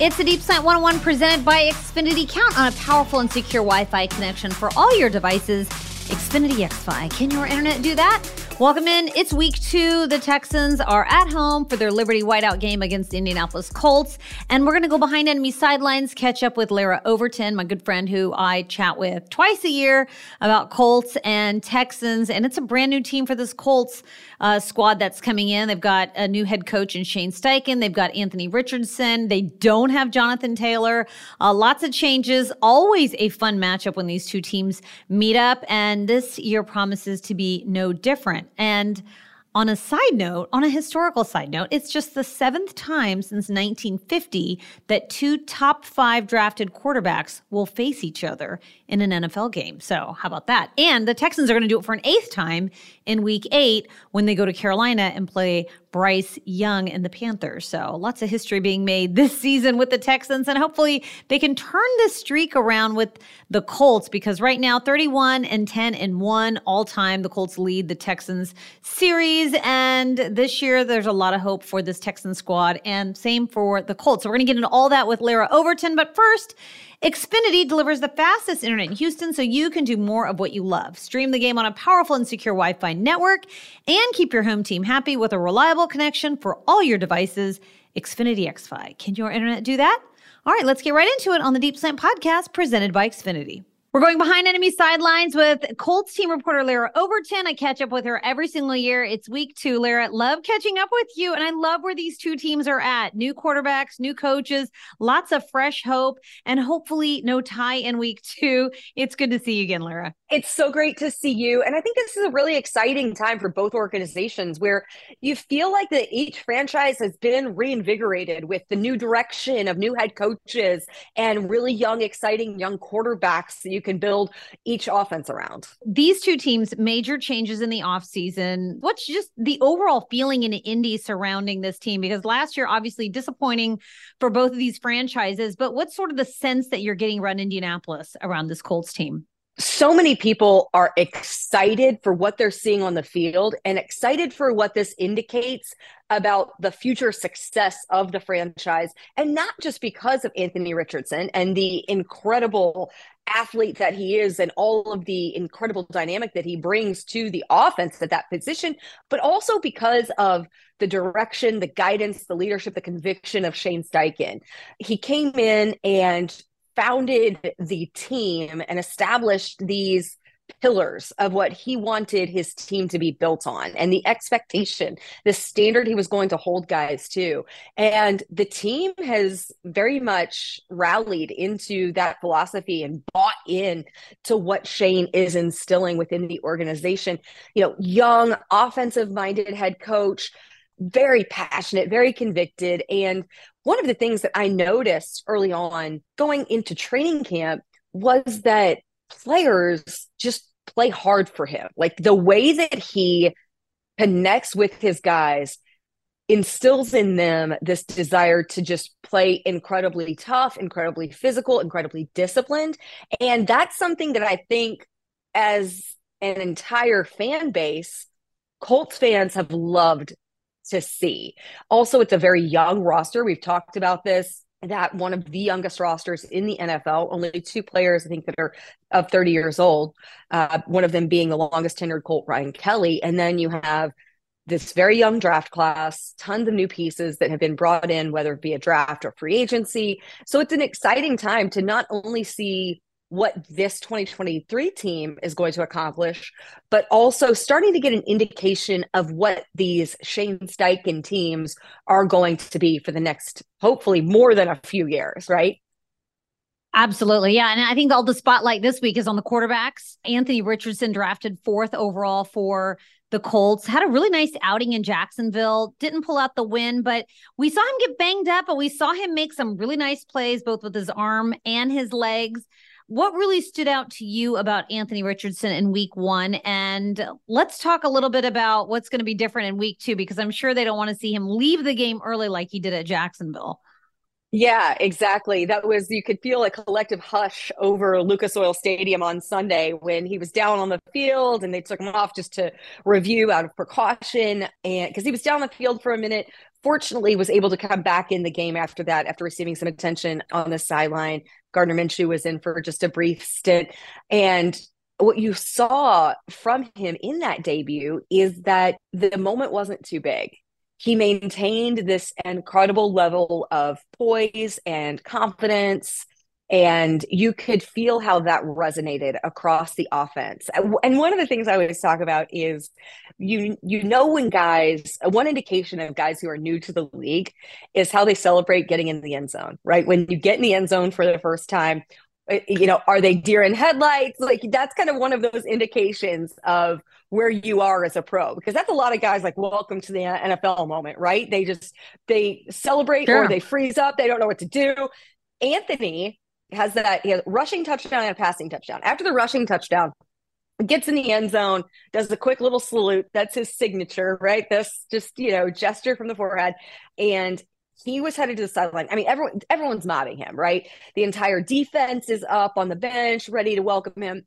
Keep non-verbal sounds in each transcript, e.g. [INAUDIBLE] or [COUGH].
It's a Deep Slant 101 presented by Xfinity. Count on a powerful and secure Wi Fi connection for all your devices. Xfinity XFi. Can your internet do that? Welcome in. It's week two. The Texans are at home for their Liberty Whiteout game against the Indianapolis Colts. And we're going to go behind enemy sidelines, catch up with Larra Overton, my good friend who I chat with twice a year about Colts and Texans. And it's a brand new team for this Colts uh, squad that's coming in. They've got a new head coach in Shane Steichen. They've got Anthony Richardson. They don't have Jonathan Taylor. Uh, lots of changes. Always a fun matchup when these two teams meet up. And this year promises to be no different. And on a side note, on a historical side note, it's just the seventh time since 1950 that two top five drafted quarterbacks will face each other in an NFL game. So, how about that? And the Texans are going to do it for an eighth time in week eight when they go to Carolina and play Bryce Young and the Panthers. So lots of history being made this [LAUGHS] season with the Texans, and hopefully they can turn this streak around with the Colts because right now 31 and 10 and 1 all time. The Colts lead the Texans series, and this year there's a lot of hope for this Texan squad, and same for the Colts. So we're gonna get into all that with Larra Overton, but first, Xfinity delivers the fastest internet in Houston so you can do more of what you love. Stream the game on a powerful and secure Wi Fi network and keep your home team happy with a reliable connection for all your devices. Xfinity XFi. Can your internet do that? All right, let's get right into it on the Deep Slant podcast presented by Xfinity. We're going behind enemy sidelines with Colts team reporter Larra Overton. I catch up with her every single year. It's week two. Larra, love catching up with you. And I love where these two teams are at new quarterbacks, new coaches, lots of fresh hope, and hopefully no tie in week two. It's good to see you again, Larra. It's so great to see you. And I think this is a really exciting time for both organizations where you feel like that each franchise has been reinvigorated with the new direction of new head coaches and really young, exciting young quarterbacks that you can build each offense around. These two teams, major changes in the offseason. What's just the overall feeling in Indy surrounding this team? Because last year, obviously disappointing for both of these franchises, but what's sort of the sense that you're getting around Indianapolis around this Colts team? So many people are excited for what they're seeing on the field and excited for what this indicates about the future success of the franchise. And not just because of Anthony Richardson and the incredible athlete that he is and all of the incredible dynamic that he brings to the offense at that position, but also because of the direction, the guidance, the leadership, the conviction of Shane Steichen. He came in and founded the team and established these pillars of what he wanted his team to be built on and the expectation, the standard he was going to hold guys to. And the team has very much rallied into that philosophy and bought in to what Shane is instilling within the organization. You know, young, offensive minded head coach very passionate, very convicted. And one of the things that I noticed early on going into training camp was that players just play hard for him. Like the way that he connects with his guys instills in them this desire to just play incredibly tough, incredibly physical, incredibly disciplined. And that's something that I think as an entire fan base, Colts fans have loved to see. Also, it's a very young roster. We've talked about this that one of the youngest rosters in the NFL, only two players I think that are of 30 years old, uh, one of them being the longest tenured Colt, Ryan Kelly. And then you have this very young draft class, tons of new pieces that have been brought in, whether it be a draft or free agency. So it's an exciting time to not only see what this 2023 team is going to accomplish, but also starting to get an indication of what these Shane Steichen teams are going to be for the next, hopefully, more than a few years, right? Absolutely. Yeah. And I think all the spotlight this week is on the quarterbacks. Anthony Richardson drafted fourth overall for the Colts, had a really nice outing in Jacksonville, didn't pull out the win, but we saw him get banged up, but we saw him make some really nice plays, both with his arm and his legs. What really stood out to you about Anthony Richardson in week one? And let's talk a little bit about what's going to be different in week two, because I'm sure they don't want to see him leave the game early like he did at Jacksonville. Yeah, exactly. That was, you could feel a collective hush over Lucas Oil Stadium on Sunday when he was down on the field and they took him off just to review out of precaution. And because he was down the field for a minute, fortunately was able to come back in the game after that, after receiving some attention on the sideline. Gardner Minshew was in for just a brief stint. And what you saw from him in that debut is that the moment wasn't too big he maintained this incredible level of poise and confidence and you could feel how that resonated across the offense and one of the things i always talk about is you you know when guys one indication of guys who are new to the league is how they celebrate getting in the end zone right when you get in the end zone for the first time eh, you know are they deer in headlights like that's kind of one of those indications of where you are as a pro because that's a lot of guys like welcome to the NFL moment, right? They just they celebrate sure. or they freeze up, they don't know what to do. Anthony has that he has rushing touchdown and a passing touchdown. After the rushing touchdown, gets in the end zone, does a quick little salute. That's his signature, right? This just, you know, gesture from the forehead. And he was headed to the sideline. I mean, everyone everyone's mobbing him, right? The entire defense is up on the bench, ready to welcome him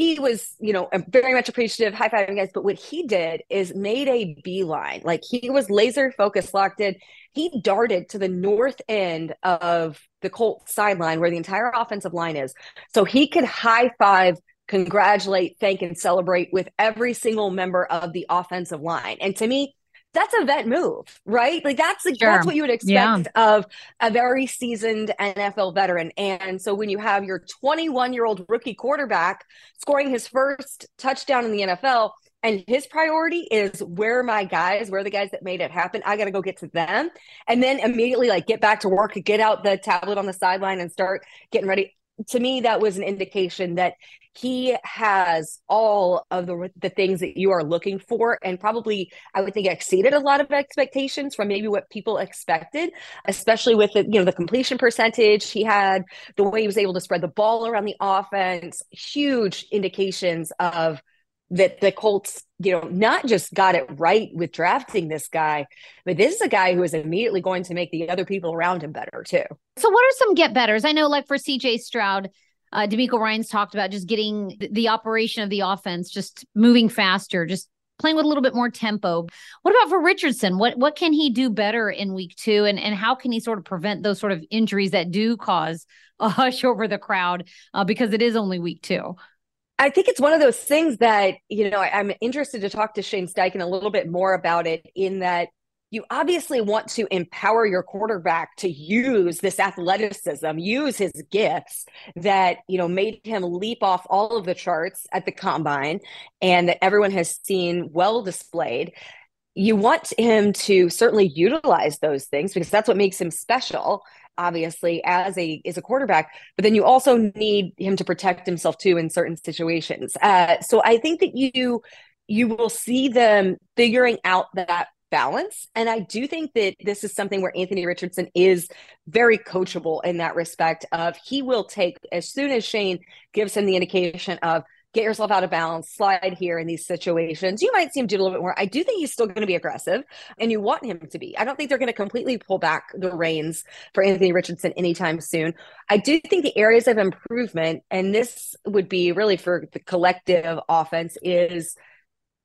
he was, you know, very much appreciative, high fiving guys. But what he did is made a beeline. Like he was laser focused, locked in. He darted to the north end of the Colts sideline where the entire offensive line is. So he could high five, congratulate, thank, and celebrate with every single member of the offensive line. And to me, that's a vet move, right? Like that's sure. that's what you would expect yeah. of a very seasoned NFL veteran. And so when you have your 21 year old rookie quarterback scoring his first touchdown in the NFL, and his priority is where my guys, where the guys that made it happen, I got to go get to them, and then immediately like get back to work, get out the tablet on the sideline, and start getting ready to me that was an indication that he has all of the the things that you are looking for and probably i would think exceeded a lot of expectations from maybe what people expected especially with the you know the completion percentage he had the way he was able to spread the ball around the offense huge indications of that the Colts, you know, not just got it right with drafting this guy, but this is a guy who is immediately going to make the other people around him better too. So, what are some get betters? I know, like for CJ Stroud, uh, DeMeco Ryans talked about just getting the operation of the offense, just moving faster, just playing with a little bit more tempo. What about for Richardson? What what can he do better in week two, and and how can he sort of prevent those sort of injuries that do cause a hush over the crowd uh, because it is only week two? I think it's one of those things that, you know, I, am interested to talk to Shane Steichen a little bit more about it in that you obviously want to empower your quarterback to use this athleticism, use his gifts that, you know, made him leap off all of the charts at the combine and that everyone has seen well displayed. You want him to certainly utilize those things because that's what makes him special obviously as a is a quarterback but then you also need him to protect himself too in certain situations. Uh, so i think that you you will see them figuring out that balance. And i do think that this is something where anthony richardson is very coachable in that respect of he will take as soon as shane gives him the indication of get yourself out of balance, slide here in these situations. You might see him do a little bit more. I do think he's still going to be aggressive, and you want him to be. I don't think they're going to completely pull back the reins for Anthony Richardson anytime soon. I do think the areas of improvement, and this would be really for the collective offense, is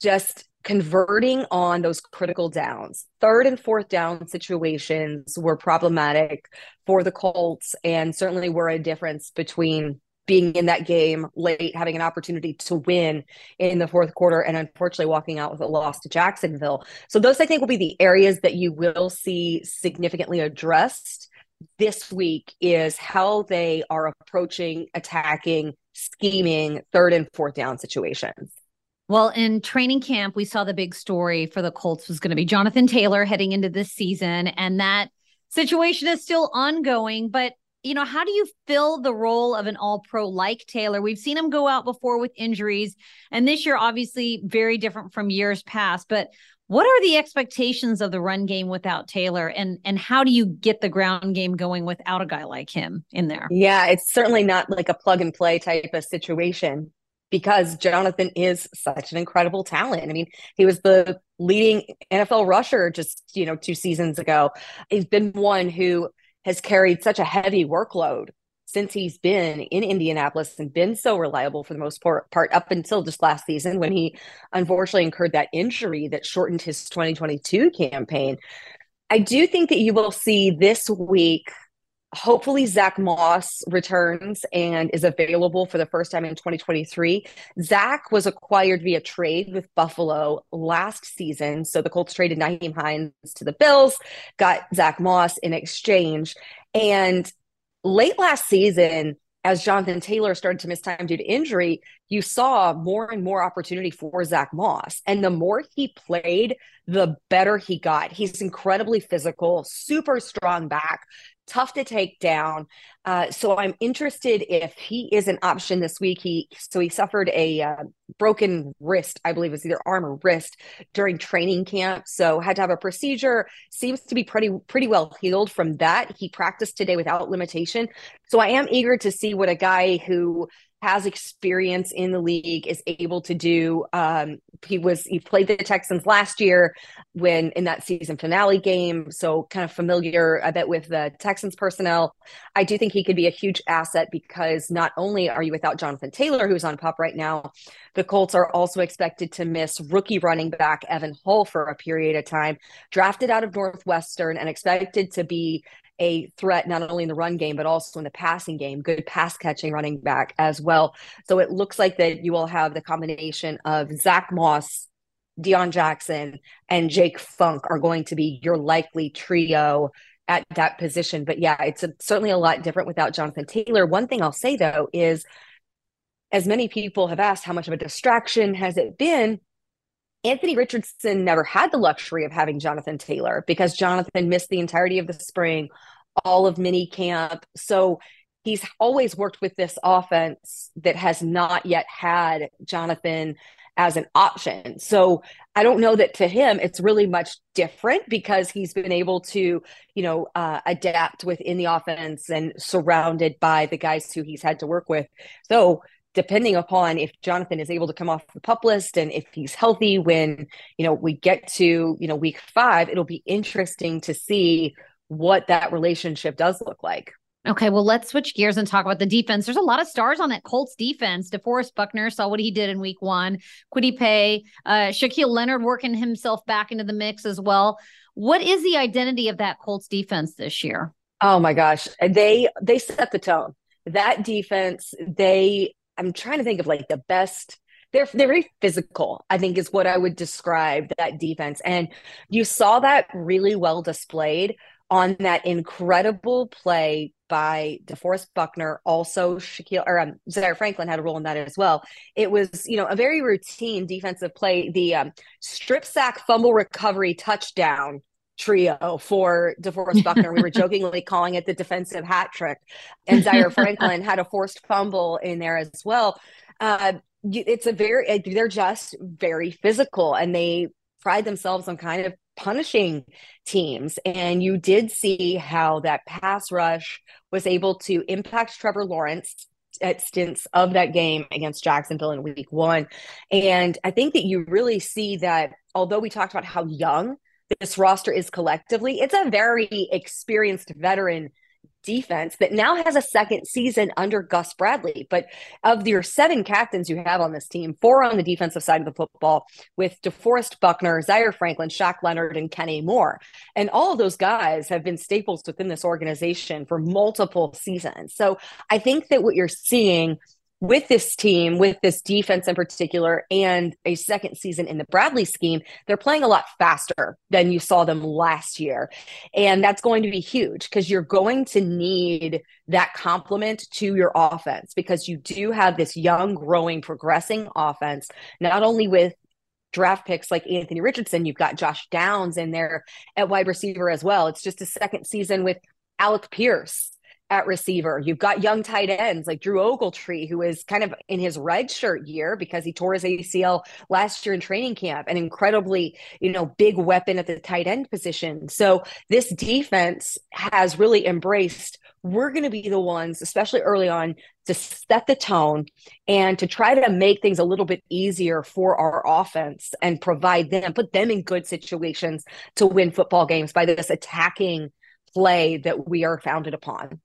just converting on those critical downs. Third and fourth down situations were problematic for the Colts and certainly were a difference between being in that game late, having an opportunity to win in the fourth quarter, and unfortunately walking out with a loss to Jacksonville. So, those I think will be the areas that you will see significantly addressed this week is how they are approaching, attacking, scheming third and fourth down situations. Well, in training camp, we saw the big story for the Colts was going to be Jonathan Taylor heading into this season, and that situation is still ongoing. But you know, how do you fill the role of an all pro like Taylor? We've seen him go out before with injuries, and this year, obviously, very different from years past. But what are the expectations of the run game without Taylor, and and how do you get the ground game going without a guy like him in there? Yeah, it's certainly not like a plug and play type of situation because Jonathan is such an incredible talent. I mean, he was the leading NFL rusher just, you know, two seasons ago. He's been one who has carried such a heavy workload since he's been in Indianapolis and been so reliable for the most part, up until just last season when he unfortunately incurred that injury that shortened his 2022 campaign. I do think that you will see this week hopefully Zach Moss returns and is available for the first time in 2023. Zach was acquired via trade with Buffalo last season. So the Colts traded Nyheim Hines to the Bills, got Zach Moss in exchange. And late last season, as Jonathan Taylor started to miss time due to injury, you saw more and more opportunity for Zach Moss. And the more he played, the better he got. He's incredibly physical, super strong back, tough to take down. Uh, so I'm interested if he is an option this week. He so he suffered a uh, broken wrist, I believe it was either arm or wrist during training camp. So had to have a procedure. Seems to be pretty pretty well healed from that. He practiced today without limitation. So I am eager to see what a guy who has experience in the league, is able to do. Um, he was he played the Texans last year when in that season finale game, so kind of familiar a bit with the Texans personnel. I do think he could be a huge asset because not only are you without Jonathan Taylor, who's on PUP right now, the Colts are also expected to miss rookie running back Evan Hull for a period of time, drafted out of Northwestern and expected to be a threat not only in the run game but also in the passing game good pass catching running back as well. So it looks like that you will have the combination of zach moss deon jackson and jake funk are going to be your likely trio at that position. But yeah it's a, certainly a lot different without jonathan taylor. One thing i'll say though is as many people have asked how much of a distraction has it been Anthony Richardson never had the luxury of having Jonathan Taylor because Jonathan missed the entirety of the spring, all of mini camp. So he's always worked with this offense that has not yet had Jonathan as an option. So I don't know that to him it's really much different because he's been able to, you know, uh, adapt within the offense and surrounded by the guys who he's had to work with. So depending upon if Jonathan is able to come off the pup list and if he's healthy when you know we get to you know week five, it'll be interesting to see what that relationship does look like. Okay, well, let's switch gears and talk about the defense. There's a lot of stars on that Colts defense. DeForest Buckner saw what he did in week one. Kwity Paye, uh, Shaquille Leonard working himself back into the mix as well. What is the identity of that Colts defense this year? Oh my gosh, they they set the tone. That defense, they I'm trying to think of like the best they're they're very physical i think is what i would describe that defense and you saw that really well displayed on that incredible play by DeForest Buckner, also Shaquille or um, Zaire Franklin had a role in that as well. It was, you know, a very routine defensive play. The um, strip sack, fumble recovery, touchdown trio for DeForest Buckner. we were [LAUGHS] jokingly calling it the defensive hat trick. And Zaire [LAUGHS] Franklin had a forced fumble in there as well. Uh, it's a very, they're just very physical and they pride themselves on kind of punishing teams. And you did see how that pass rush was able to impact Trevor Lawrence at stints of that game against Jacksonville in week one. And I think that you really see that although we talked about how young this roster is collectively, it's a very experienced veteran defense that now has a second season under Gus Bradley. But of your seven captains you have on this team, four on the defensive side of the football with DeForest Buckner, Zaire Franklin, Shaq Leonard, and Kenny Moore. And all of those guys have been staples within this organization for multiple seasons. So I think that what you're seeing with this team, with this defense in particular, and a second season in the Bradley scheme, they're playing a lot faster than you saw them last year. And that's going to be huge because you're going to need that complement to your offense because you do have this young, growing, progressing offense, not only with draft picks like Anthony Richardson, you've got Josh Downs in there at wide receiver as well. It's just a second season with Alec Pierce at receiver. You've got young tight ends like Drew Ogletree, who is kind of in his red shirt year because he tore his ACL last year in training camp, an incredibly, you know, big weapon at the tight end position. So this defense has really embraced we're going to be the ones, especially early on, to set the tone and to try to make things a little bit easier for our offense and provide them, put them in good situations to win football games by this attacking play that we are founded upon.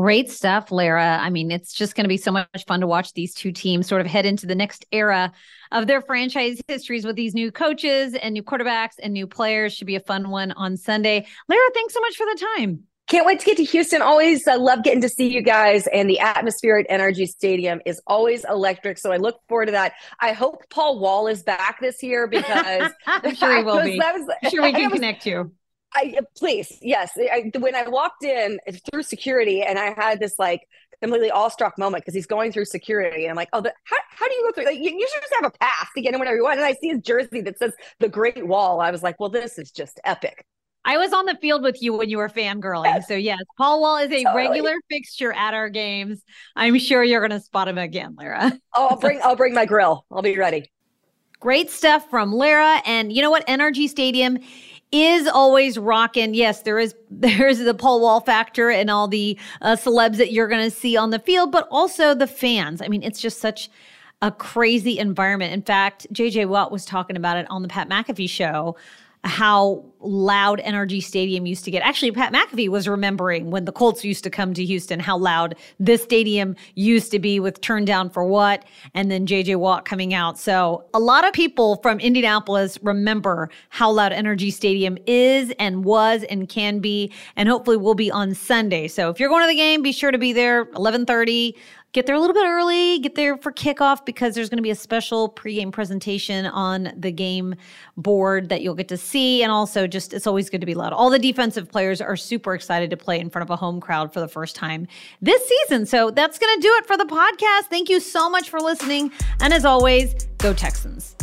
Great stuff, Larra. I mean, it's just going to be so much fun to watch these two teams sort of head into the next era of their franchise histories with these new coaches and new quarterbacks and new players. Should be a fun one on Sunday. Larra, thanks so much for the time. Can't wait to get to Houston. Always uh, love getting to see you guys. And the atmosphere at NRG Stadium is always electric. So I look forward to that. I hope Paul Wall is back this year because [LAUGHS] I'm sure he will [LAUGHS] be. Was, I'm sure we can was, connect you. I uh, please, yes. I, when I walked in uh, through security and I had this like completely awestruck moment because he's going through security. And I'm like, oh, the, how, how do you go through? Like, you, you, should just have a pass to get in whenever you want. And I see his jersey that says the Great Wall. I was like, well, this is just epic. I was on the field with you when you were fangirling. So yes, Paul Wall is a totally. regular fixture at our games. I'm sure you're going to spot him again, Larra. [LAUGHS] oh, I'll bring I'll bring my grill. I'll be ready. Great stuff from Larra. And you know what? NRG Stadium is always rocking. Yes, there is [LAUGHS] there's the Paul Wall factor and all the uh, celebs that you're going to see on the field, but also the fans. I mean, it's just such a crazy environment. In fact, JJ Watt was talking about it on the Pat McAfee show how loud NRG Stadium used to get. Actually, Pat McAfee was remembering when the Colts used to come to Houston, how loud this stadium used to be with Turn Down for What and then JJ Watt coming out. So a lot of people from Indianapolis remember how loud NRG Stadium is and was and can be, and hopefully will be on Sunday. So if you're going to the game, be sure to be there 1130 get there a little bit early, get there for kickoff because there's going to be a special pregame presentation on the game board that you'll get to see. And also, just it's always good to be loud. All the defensive players are super excited to play in front of a home crowd for the first time this season. So that's going to do it for the podcast. Thank you so much for listening. And as always, go Texans.